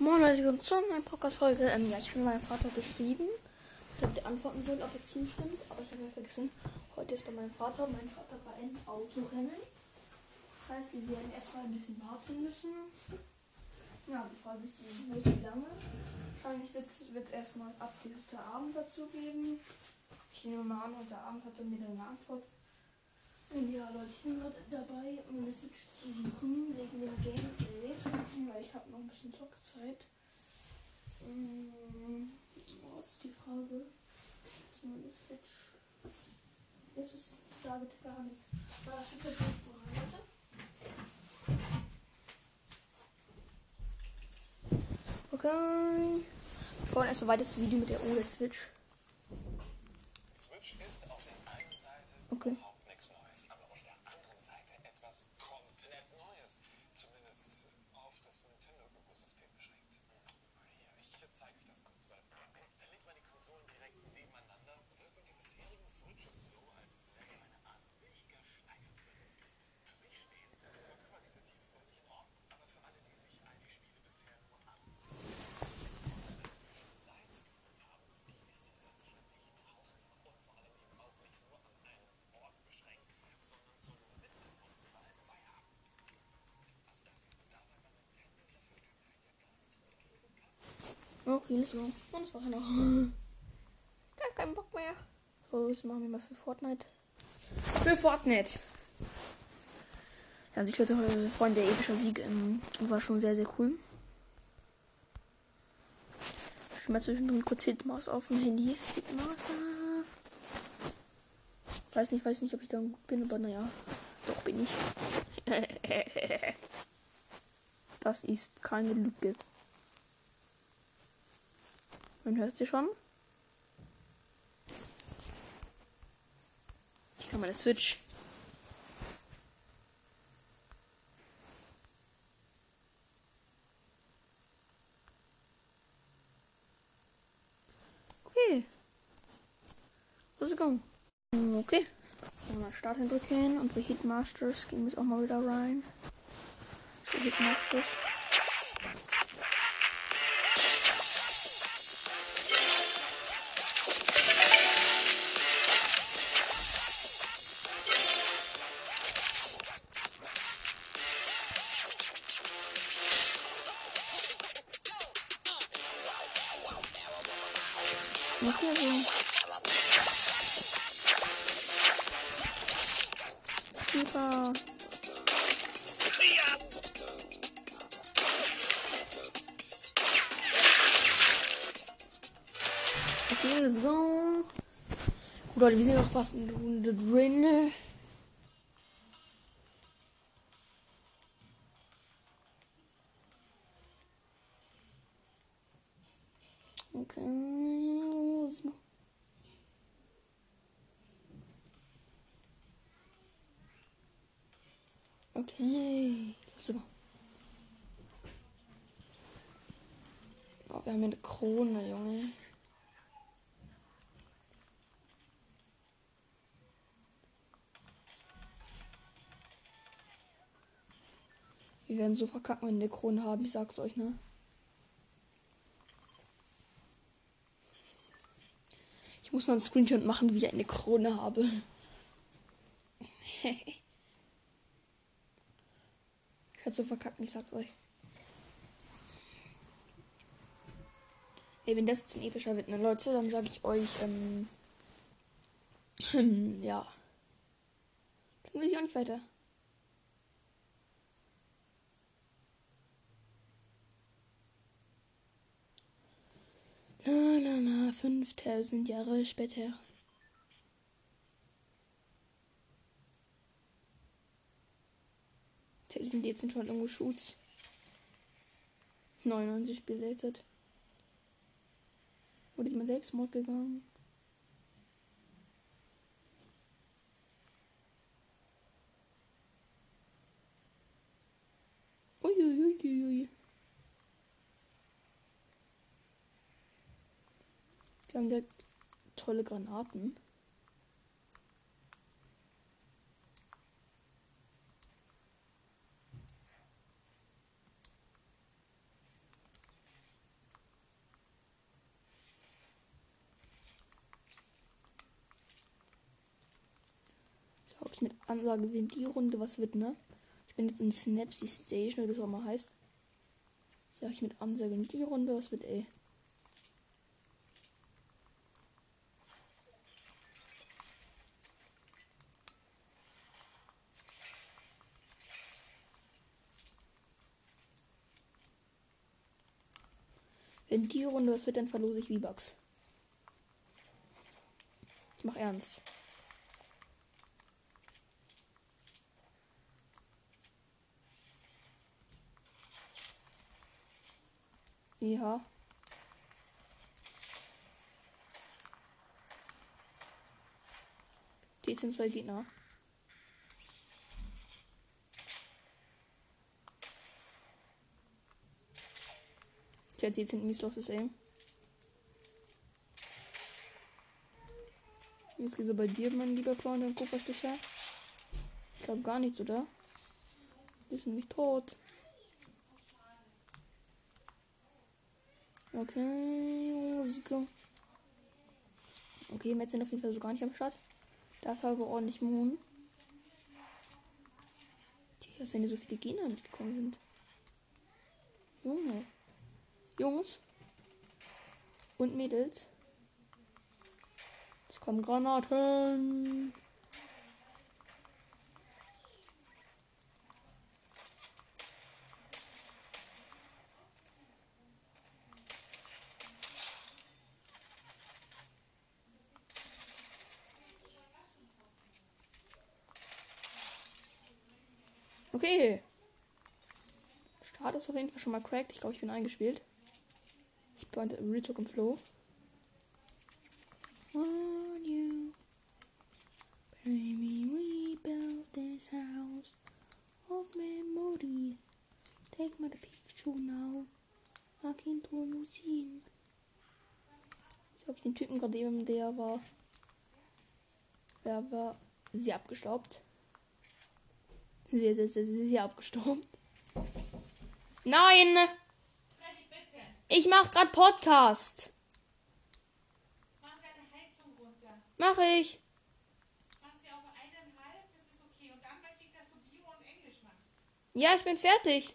Moin, Leute, willkommen zu einer Podcast-Folge. Ähm, ja, ich habe meinem Vater geschrieben, dass er antworten soll, ob er zustimmt. Aber ich habe ja vergessen, heute ist bei meinem Vater. Mein Vater war ein Autorennen. Das heißt, sie werden erstmal ein bisschen warten müssen. Ja, die Frage ist, wie, wie lange. Wahrscheinlich wird es erstmal ab heute Abend dazu geben. Ich nehme mal an, heute Abend hat er mir dann eine Antwort. Ja, Leute, ich bin gerade dabei, um eine Switch zu suchen, wegen dem Gameplay. Weil ich habe noch ein bisschen Zockzeit. Hm, was ist die Frage? Ist meine Switch? Das ist die Frage der Frage. War das jetzt vorbereitet? Okay. Schauen erstmal weiter das Video mit der OLED Switch. Switch ist auf der einen Seite Okay. überhaupt nichts Neues, aber auf der anderen Seite etwas komplett Neues. Zumindest auf das Nintendo-Ökosystem beschränkt. Hier, ich zeige euch das kurz. Verlegt man die Konsolen direkt nebeneinander, wirken die bisherigen Switches so, als wäre eine Art milchiger Schleierbrille. Für sich stehen sie sogar qualitativ völlig in Ordnung. Aber für alle, die sich all die Spiele bisher nur an Light haben, die ist die Sensation nicht draußen und vor allem eben auch nicht nur an einen Ort beschränkt, sondern so mitten und überall dabei haben. Was das dabei bei Nintendo in der Vergangenheit ja gar nicht so geben let's go. Und das war's noch. Gar keinen Bock mehr. So, das machen wir mal für Fortnite. Für Fortnite. Ja, also ich würde heute freuen, der epische Sieg ähm, war schon sehr, sehr cool. Ich mal zwischendrin kurz Hitmaus auf dem Handy. Hitmaus. Weiß nicht, weiß nicht, ob ich da gut bin, aber naja. Doch bin ich. Das ist keine Lücke. Man hört sie schon. Ich kann meine Switch. Okay. Let's go. Okay. Mal Start drücken und bei Hitmasters gehen wir auch mal wieder rein. So, wir sind noch fast in der Runde drin. Okay. let's go. Okay. So. Oh, wir haben eine Krone, Junge. Wir werden so verkacken, wenn wir eine Krone haben, ich sag's euch, ne? Ich muss noch einen Screenshot machen, wie ich eine Krone habe. ich werde so verkacken, ich sag's euch. Ey, wenn das jetzt ein epischer wird, ne Leute, dann sage ich euch, ähm, ja. Dann will ich auch nicht weiter. 5000 Jahre später. Die sind jetzt schon irgendwo Shoots. 99 belated. Wurde ich mal Selbstmord gegangen? Haben ja tolle Granaten. So, ob mit Ansage wenn die Runde was wird, ne? Ich bin jetzt in Snapsy Station oder so mal heißt. Sag ich mit Ansage in die Runde was wird, ey. Wenn die Runde was wird, dann verlose ich V-Bucks. Ich mach ernst. Ja. Die sind zwei Gegner. Tja, die sind mies loses Aim. Wie ist es so bei dir, mein lieber Freund und Kupfersticher? Ich glaube gar nichts, oder? Die sind nämlich tot. Okay, let's go. Okay, Metz sind auf jeden Fall so gar nicht am Start. Dafür aber ordentlich Moon. Tja, dass denn so viele Gegner mitgekommen sind. Junge. Jungs. Und Mädels. Es kommen Granaten. Okay. Start ist auf jeden Fall schon mal cracked. Ich glaube, ich bin eingespielt. Ich bin im Retalk im Flow. You. Baby, we built this house of memory. Take my picture now. I can do you seen. Ich den Typen gerade eben, der war. Der war sehr abgestaubt. Sehr, sehr, sehr, sehr, sehr abgestaubt. Nein! Ich mach grad Podcast. Mach deine Heizung runter. Mach ich. Mach sie auf eineinhalb, das ist okay. Und dann ich, dass du Bio und Englisch machst. Ja, ich bin fertig.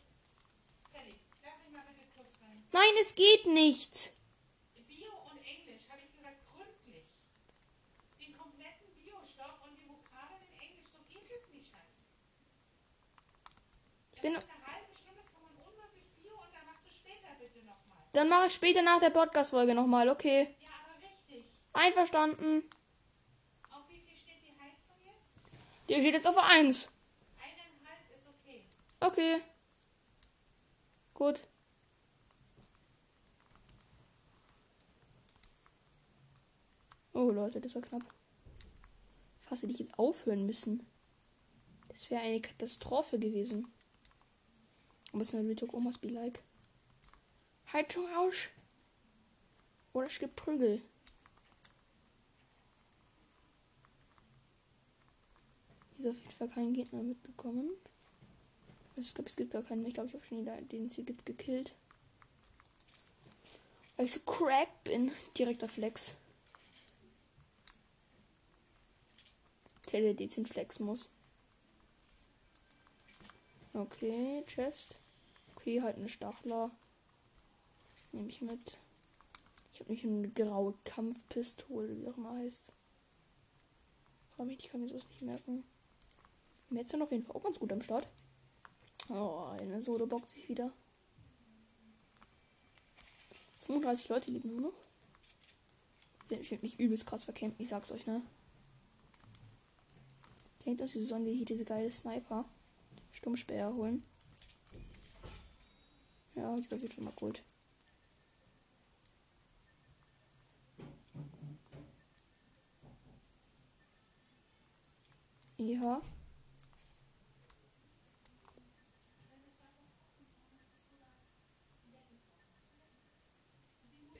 Freddy, lass mich mal bitte kurz rein. Nein, es geht nicht. Bio und Englisch, habe ich gesagt, gründlich. Den kompletten Biostoff und die Vokabeln in Englisch, so geht es nicht, Schatz. Ich bin. Nach einer halben Stunde kann man unmöglich Bio und dann machst du später bitte nochmal. Dann mache ich später nach der Podcast-Folge nochmal, okay. Ja, aber richtig. Einverstanden. Auf wie viel steht die Heizung jetzt? Der steht jetzt auf 1. Eineinhalb ist okay. Okay. Gut. Oh Leute, das war knapp. Fast hätte ich jetzt aufhören müssen. Das wäre eine Katastrophe gewesen. Aber es ist eine Retalk Omas be like. Heizung aus. Oder es gibt Prügel. Hier ist auf jeden Fall kein Gegner mitgekommen. Ich glaube, es gibt gar keinen. Ich glaube, ich habe schon jeder, den es hier gibt, gekillt. Weil ich so crack bin. Direkter Flex. Der, dezent flexen muss. Okay, Chest. Okay, halt eine Stachler. Nehme ich mit. Ich habe nicht eine graue Kampfpistole, wie auch immer heißt. Frau mich, ich kann mir sowas nicht merken. Jetzt sind auf jeden Fall auch ganz gut am Start. Oh, eine Solo-Box ich wieder. 35 Leute lieben nur noch. Ich würde mich übelst krass verkämpfen, ich sag's euch, ne? Denkt uns, wir sollen wir hier diese geile Sniper Stummsperr holen. Ja, ich jeden Fall mal gut. Ja.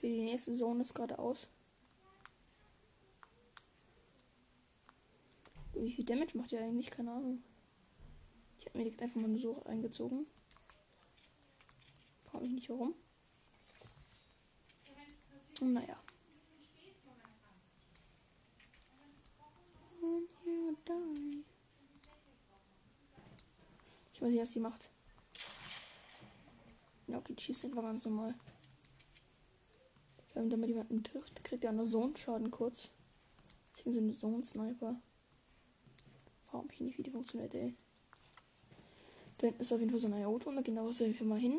Die nächste Zone ist gerade aus. Wie viel Damage macht ihr eigentlich? Keine Ahnung. Ich habe mir direkt einfach mal nur so eingezogen. Frage mich nicht warum. Naja. Die. weiß nicht, was sie macht. Ja, okay, schießt einfach ganz normal. Wenn damit jemanden trifft, kriegt er einen Zone-Schaden kurz. Deswegen so eine Zone-Sniper. Frag mich nicht, wie die funktioniert, ey. Da hinten ist auf jeden Fall so ein Auto und da genau soll ich mal hin.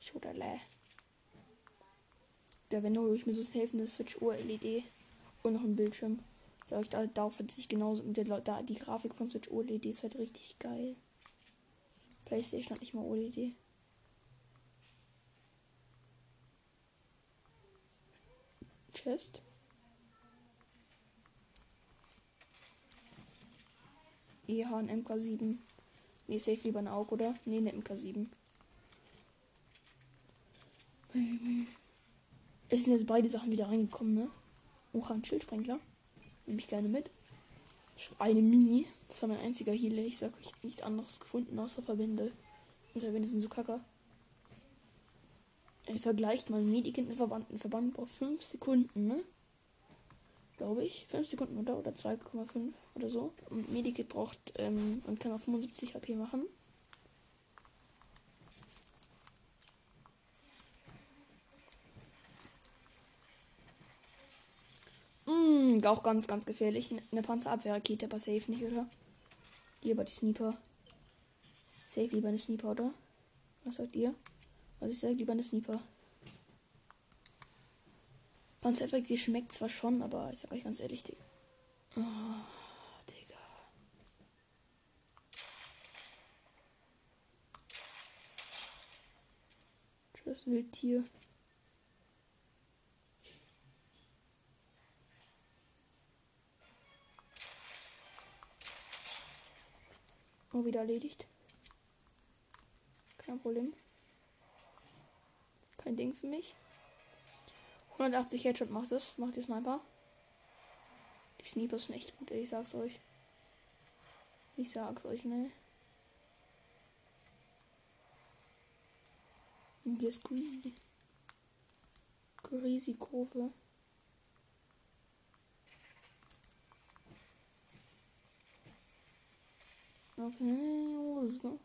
Schodale. Da wenn hole ich mir so safe eine Switch Uhr LED und noch ein Bildschirm. Sag ich, da darauf hat sich genauso mit der da die Grafik von Switch OLED ist halt richtig geil. PlayStation hat nicht mal OLED. Chest. EH ein MK7. Nee, safe lieber ein AUG, oder? Nee, eine MK7. Es sind jetzt beide Sachen wieder reingekommen, ne? Oha, ein Schildsprengler. Nehme ich gerne mit. Ich eine Mini. Das war mein einziger Heal. Ich sag euch nichts anderes gefunden außer Verbände. Und Verbände sind so kacker. Ey, vergleicht mal Medikit mit Verband. Ein Verband braucht 5 Sekunden, ne? Glaube ich. 5 Sekunden oder? Oder 2,5 oder so. Und Medikit braucht ähm, und kann auf 75 HP machen. Mm, auch ganz, ganz gefährlich. Eine Panzerabwehrrakete, aber safe nicht, oder? Lieber die Sniper. Safe lieber eine Sniper, oder? Was sagt ihr? Also ich sage lieber eine Sniper. Panzerabwehrrakete schmeckt zwar schon, aber ich sag euch ganz ehrlich, die. Oh, Digga. Tschüss, Wildtier. Oh, wieder erledigt. Kein Problem. Kein Ding für mich. 180 Headshot macht es. Macht die Sniper. Die Sniper sind echt gut, ich sag's euch. Ich sag's euch, ne? Und hier ist Greasy. Greasy Kurve. Okay, let's go.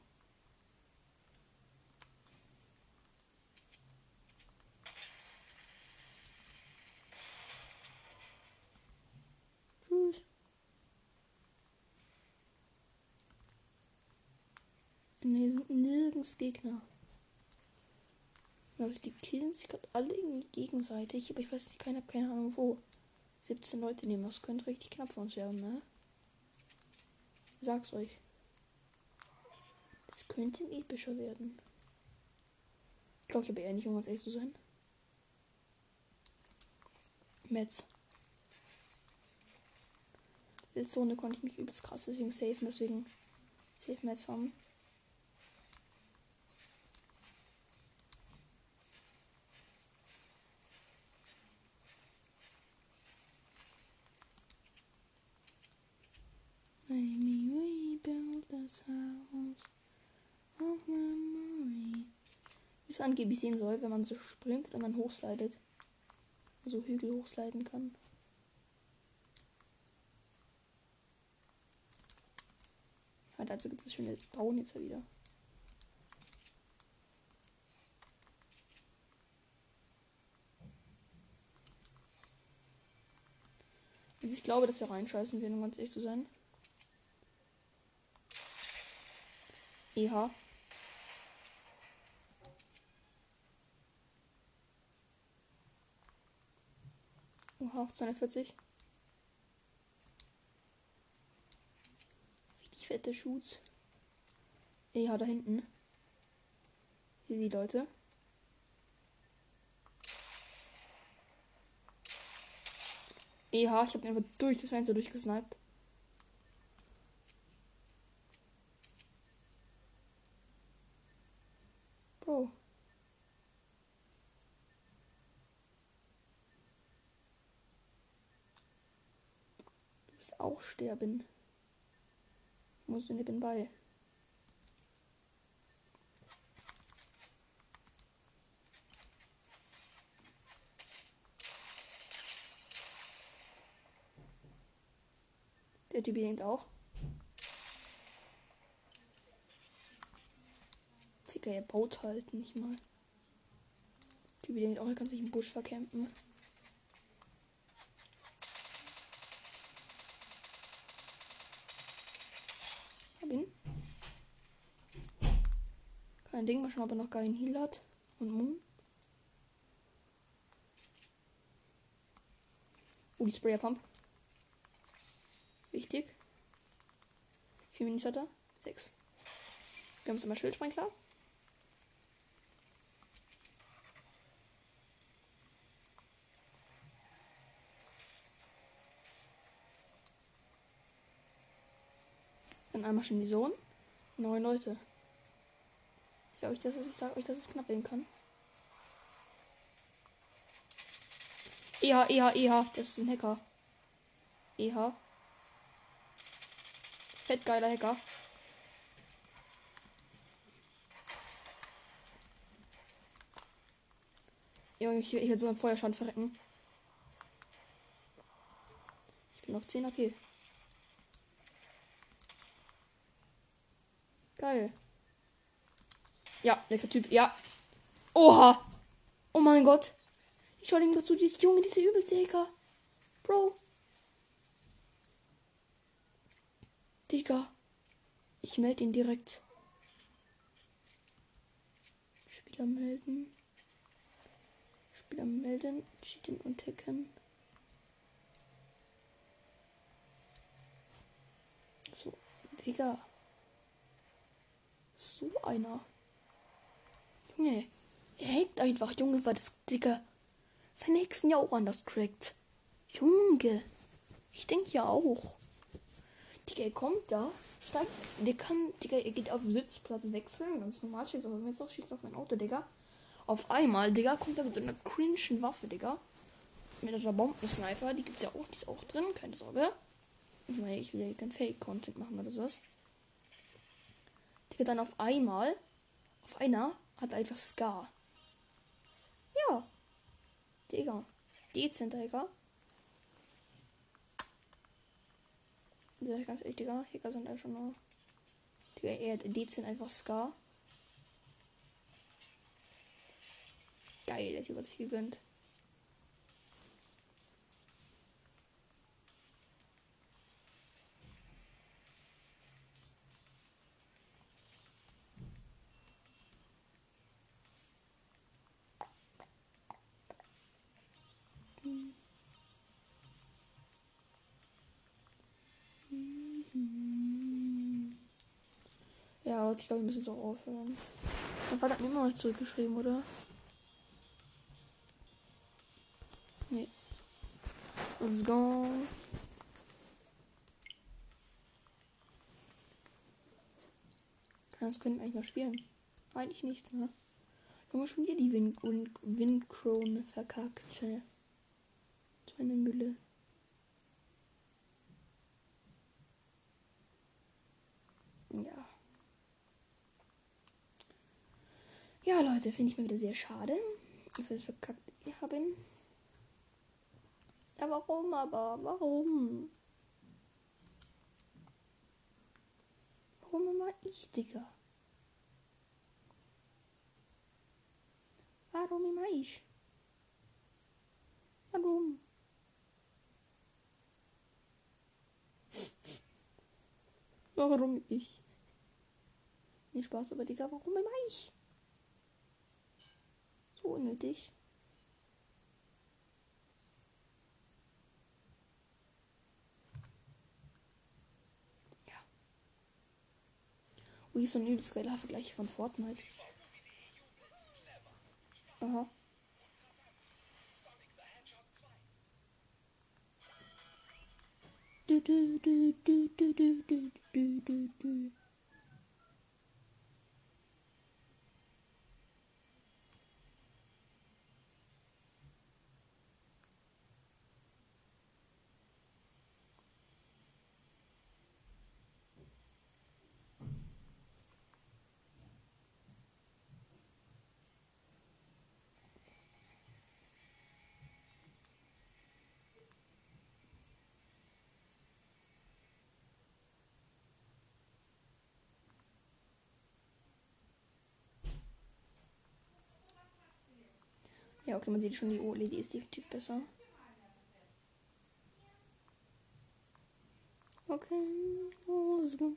Tschüss. Nee, sind nirgends Gegner. Also die killen sich gerade alle irgendwie gegenseitig, aber ich weiß nicht, keiner, keine Ahnung wo. 17 Leute nehmen, das könnte richtig knapp für uns werden, ne? Sag's euch. Das könnte epischer werden. Ich glaube, ich habe eher nicht, um ganz ehrlich zu sein. Metz. Zone konnte ich mich übelst krass deswegen safen, deswegen safe Metz haben. Maybe we build this house of memory. Wie angeblich sehen soll, wenn man so springt und dann hochslidet. Also Hügel hochsliden kann. Ja, dazu gibt es schöne Braunitzer wieder. Also ich glaube, dass wir reinscheißen werden, um ganz ehrlich zu sein. EH. Oha, 240. Richtig fette Shoots. EH da hinten. Hier die Leute. EH, ich habe einfach durch das Fenster durchgesniped. Bro. Du wirst auch sterben. Musst du nebenbei. Der Typ denkt auch. Digga, er baut halt nicht mal. Die denkt auch, er kann sich im Busch verkämpfen. Kein Ding, ob er noch geilen Heal hat. Und Moon. Oh, die Sprayer Pump. Wichtig. Vier Minuten hat er. Sechs. Wir haben es immer Schildsprein klar. Dann einmal schon die Sohn. Neun Leute. Ich sag euch, dass es, ich sag euch, dass es knapp werden kann. EH, EH, EH. Das ist ein Hacker. EH. Fett geiler Hacker. Junge, ich, ich werde so ein Feuerschaden verrecken. Ich bin auf 10 AP. Geil. Ja, lecker Typ. Ja. Oha. Oh mein Gott. Ich schau ihm dazu. Die Junge, diese Übelsäger. Bro. Digga. Ich melde ihn direkt. Spieler melden. Spieler melden. Cheaten und hacken. So, Digga. So einer. Junge. Er hackt einfach. Junge, war das Digga. Sein nächsten ja auch anders crackt. Junge. Ich denke ja auch. Digga, er kommt da, steigt. Der kann, Digga, er geht auf Sitzplatz wechseln. Ganz normal steht auf dem Messer, schießt auf mein Auto, Digga. Auf einmal, Digga, kommt er mit so einer cringen Waffe, Digga. Mit einer Bombensniper, die gibt's ja auch, die ist auch drin, keine Sorge. Ich meine, ich will ja kein Fake-Content machen oder sowas. Digga, dann auf einmal, auf einer, hat einfach Scar. Ja. Digga. Dezent, Digga. Ich ganz ehrlich, Digga. Hacker sind einfach nur. Digga, er hat dezent einfach Scar. Geil, der hat sich gegönnt. Ja, Leute, ich glaube, wir müssen auch aufhören. Mein Vater hat mir immer noch nicht zurückgeschrieben, oder? Nee. Let's go. Kannst können eigentlich noch spielen. Eigentlich nicht, ne? Junge, schon wieder die Wind Windkrone verkackte. So eine Mülle. Ja. Ja, Leute, finde ich mal wieder sehr schade, dass wir es verkackt haben. Ja, warum aber? Warum? Warum immer ich, Digga? Warum immer ich? Warum? Warum ich? Nee, Spaß, aber Digga, warum immer ich? Unnötig. Ja. Ui, so ein übelst geiler Vergleich von Fortnite. Aha. Du, du, du, du, du, du, du, du, du, Ja, okay, man sieht schon, die OLED ist definitiv besser. Okay, go.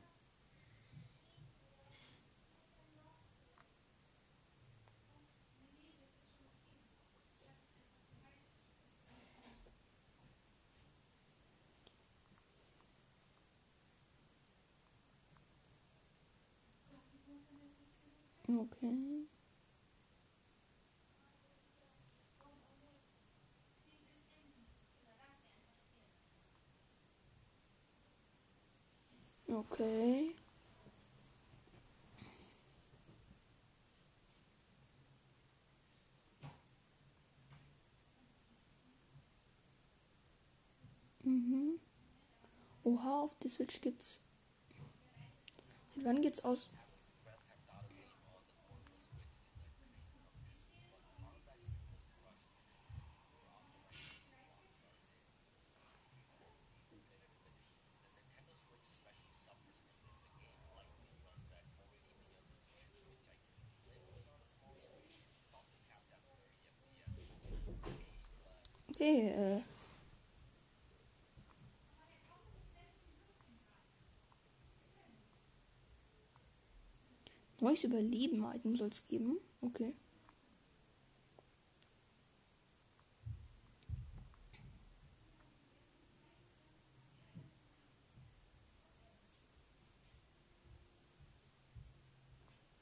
Okay. Okay. Mhm. Oha, auf die Switch gibt's. Seit wann gibt's aus? Okay, äh. Neues Überleben-Item soll es geben. Okay.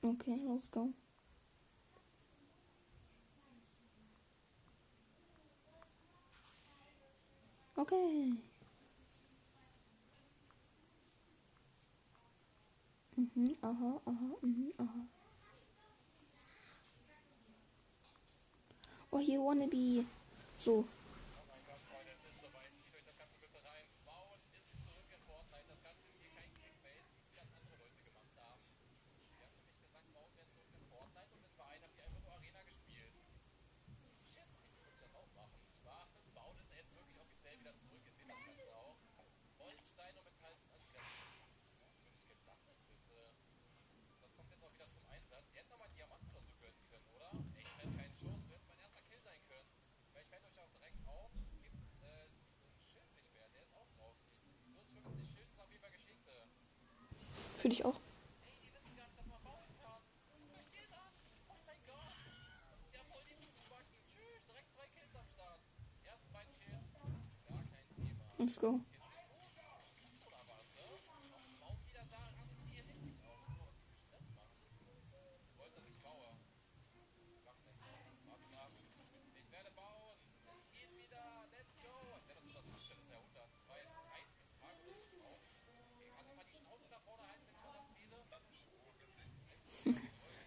Okay, let's go. Okay. Mhm, aha, aha, mhm, aha. Oh, hier wannabe. So. Für dich auch. Let's go.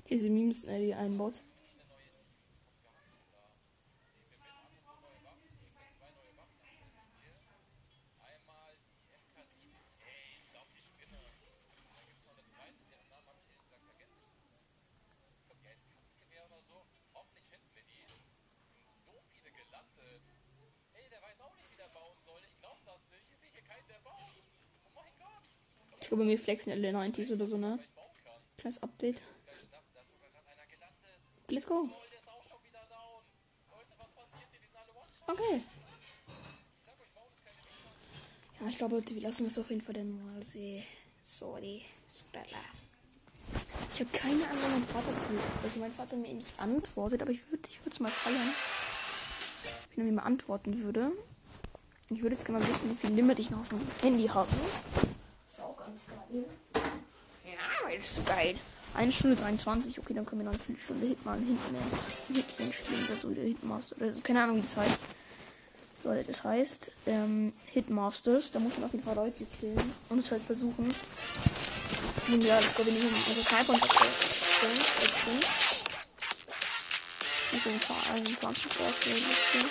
Diese Memes, äh, die einbaut. Ich glaube, mir flexen alle 90s oder so, ne? Kleines Update. Let's go. Okay. Ja, ich glaube, wir lassen das auf jeden Fall dann mal sehen. Sorry, Spoiler. Ich habe keine Ahnung, mein Vater zu. Also mein Vater mir nicht antwortet, aber ich würde ich es mal feiern, wenn er mir mal antworten würde. Ich würde jetzt gerne mal wissen, wie viel Limit ich noch auf dem Handy habe. Das war auch ganz geil. Ja, das ist geil. Eine Stunde 23, okay, dann können wir noch eine Viertelstunde Hitman hinten mehr Hitman spielen oder so, der Hitmaster. Oder keine Ahnung, wie das heißt. Leute, das heißt ähm, Hitmasters, da muss man auf jeden Fall Leute killen und es halt versuchen. Und ja, das glaube ich nicht also Sniper und als Ding. Also ein paar 21 Liste.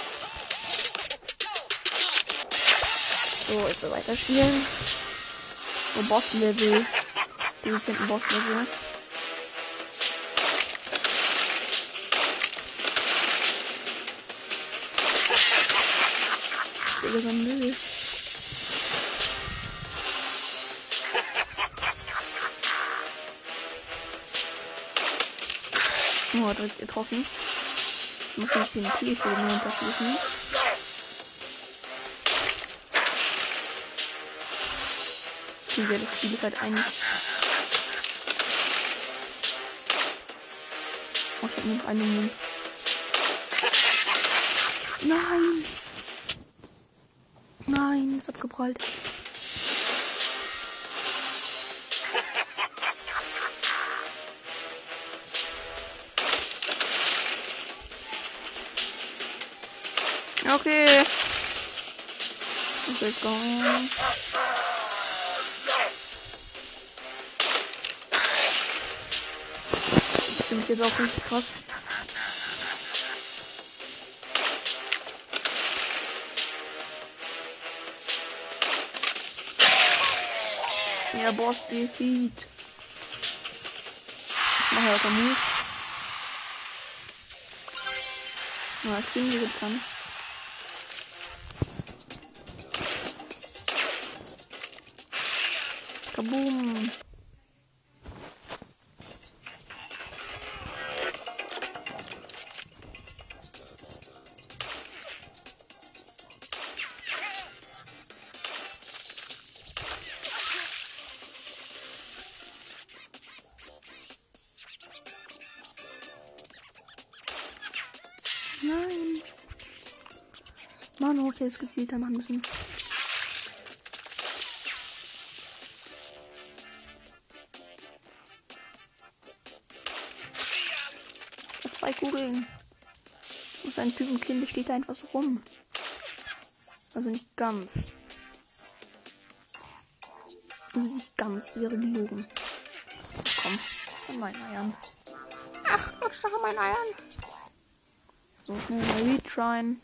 So, jetzt so weiterspielen. So, Boss-Level. Dezenten Boss-Level. Digga, so ein Müll. Oh, direkt getroffen. Ich muss nicht den den unterschließen. Ja, das Spiel ist halt eigentlich. Oh, ich hab nur noch einen Mund. Nein! Nein, ist abgeprallt. Okay. Willkommen. Das stimmt jetzt auch richtig krass. Ja, Boss defeat. Ich mache halt Move. Na, das Ding geht dann. Mann, okay, es gezielter machen müssen. Zwei Kugeln. Und sein Typenkind steht da einfach so rum. Also nicht ganz. Also nicht ganz, wäre gelogen. Komm, an meinen Eiern. Ach, doch an meinen Eiern. So schnell mal retryen.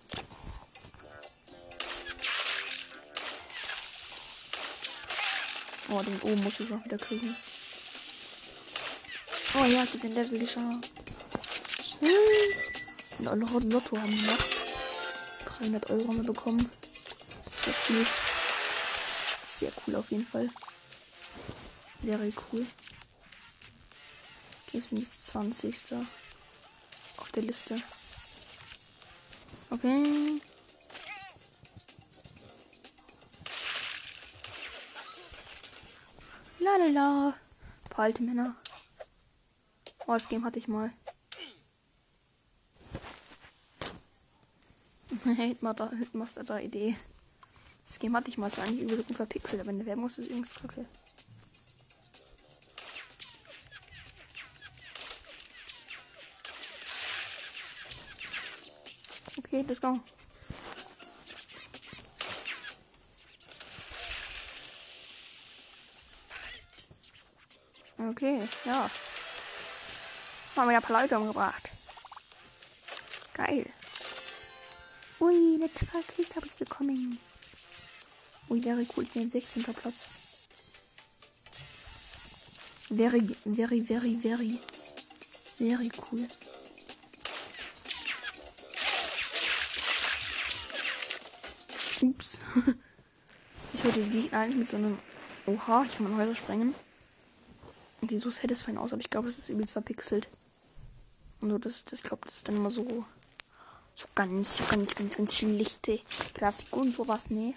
Oh, den oben muss ich auch wieder kriegen. Oh ja, ich den Level geschafft. Alle Lotto haben wir noch. 300 Euro haben wir bekommen. Sehr cool. Sehr cool auf jeden Fall. Very cool. Okay, jetzt bin ich 20. auf der Liste. Okay. Lalala. Paar alte Männer. Oh, das Game hatte ich mal. Hitmaster, Hitmaster 3D. Das Game hatte ich mal, so eigentlich übel gut verpixelt, aber in der Werbung ist es übrigens kacke. Okay, let's go. Okay, ja. Haben wir ja ein paar Leute umgebracht. Geil. Ui, eine Kiste habe ich bekommen. Ui, wäre cool. Ich bin 16. Platz. Very, very, very, very, very cool. Ups. Ich sollte die Gegner eigentlich mit so einem. Oha, ich kann man heute sprengen. Die so satisfying aus, aber ich glaube, es ist übelst verpixelt. Und so, das, das, glaube, das ist dann immer so. So ganz, ganz, ganz, ganz schlichte Grafik und sowas, nee.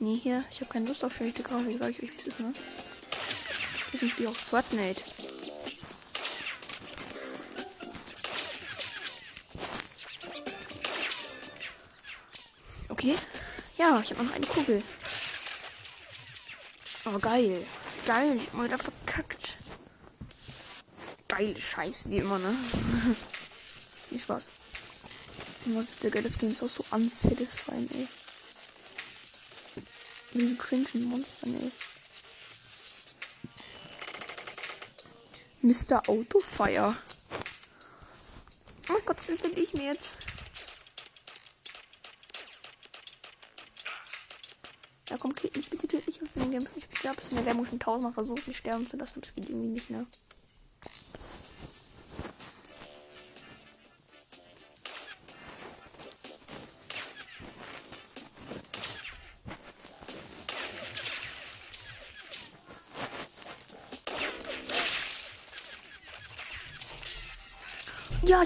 Nee, hier, ich habe keine Lust auf schlechte Grafik, sage ich euch, wie es ist, ne? Das ist ein Spiel auf Fortnite. Okay. Ja, ich habe noch eine Kugel. Oh, geil. Geil, ich hab mal wieder. Geil, Scheiß, wie immer, ne? Viel Spaß. Was ist der geil, das Game ist auch so unsatisfying, ey. Diese cringe Monster, ey. Mr. Autofire. Oh mein Gott, das ist ich mir jetzt. Ja, komm, killt mich, bitte killt mich aus dem Game. Ich habe es in der Werbung schon tausendmal versucht, mich sterben zu lassen, aber es geht irgendwie nicht, ne?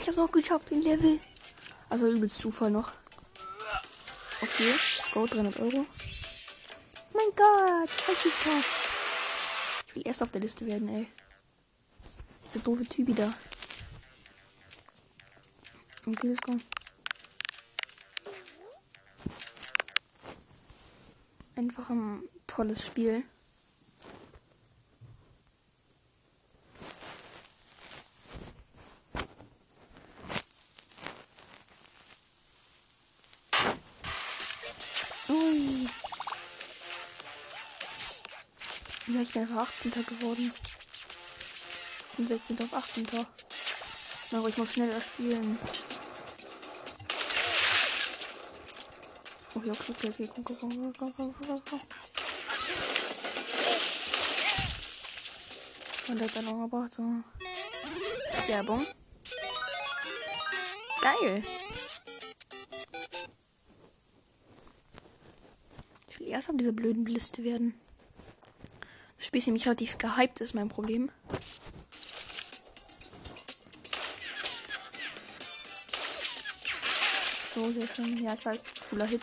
Ich habe noch geschafft, den Level. Also übelst Zufall noch. Okay, Scout 300 Euro. Mein Gott, halt dich da. Ich will erst auf der Liste werden, ey. Dieser doofe Typ da. Okay, let's go. Einfach ein tolles Spiel. Ich bin einfach 18. geworden. Von 16. auf 18. Aber ich muss schneller spielen. Okay, okay, okay, okay, komm, komm, komm, komm, komm, komm, komm. Und der Ballon so. Werbung. Geil. Ich will erst auf dieser blöden Liste werden. Spiel ist nämlich relativ gehypt, ist mein Problem. So, sehr schön. Ja, ich weiß. Cooler Hit.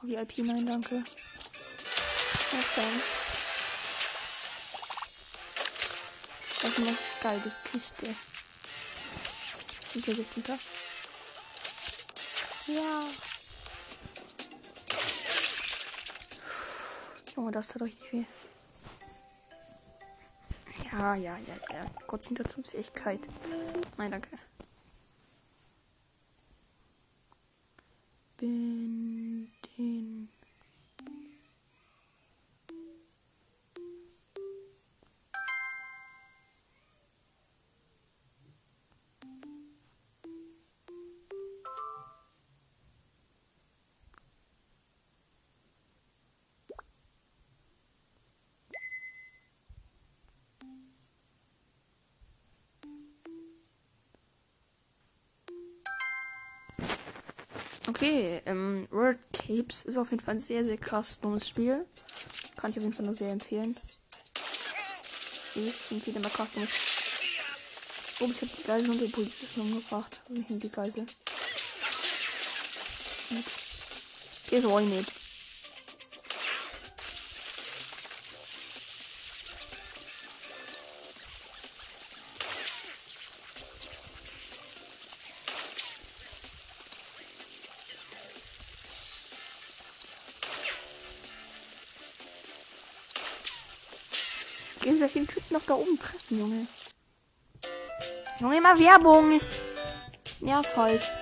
Oh, VIP, nein, danke. Thanks. Das ist eine geile Kiste. Okay, 16. Ja. Junge, das tat richtig weh. Ja, ja, ja, ja. Konzentrationsfähigkeit. Nein, danke. Bin Capes ist auf jeden Fall ein sehr, sehr krass dummes Spiel. Kann ich auf jeden Fall nur sehr empfehlen. Ich empfehle immer krass dummes Oh, ich habe die Geisel und den Polizisten umgebracht. Nicht die Geisel. Hier ist auch nicht. Gehen Sie den Typen noch da oben treffen, Junge. Junge, immer Werbung. Nerv halt.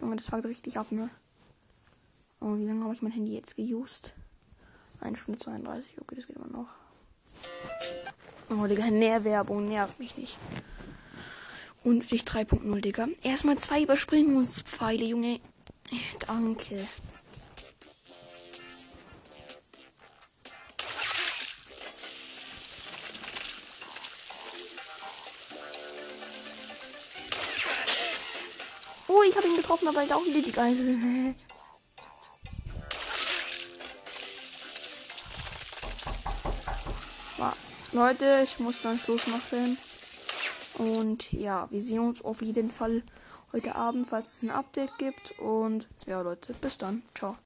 Junge, das fuckt richtig ab, ne? Oh, wie lange habe ich mein Handy jetzt geused? 1 Stunde 32. Okay, das geht immer noch. Oh, Digga, Nährwerbung nervt mich nicht. Und ich 3.0, Digga. Erstmal zwei Überspringungspfeile, Junge. Danke. Aber da auch wieder die Geisel. Ja, Leute, ich muss dann Schluss machen. Und ja, wir sehen uns auf jeden Fall heute Abend, falls es ein Update gibt. Und ja, Leute, bis dann. Ciao.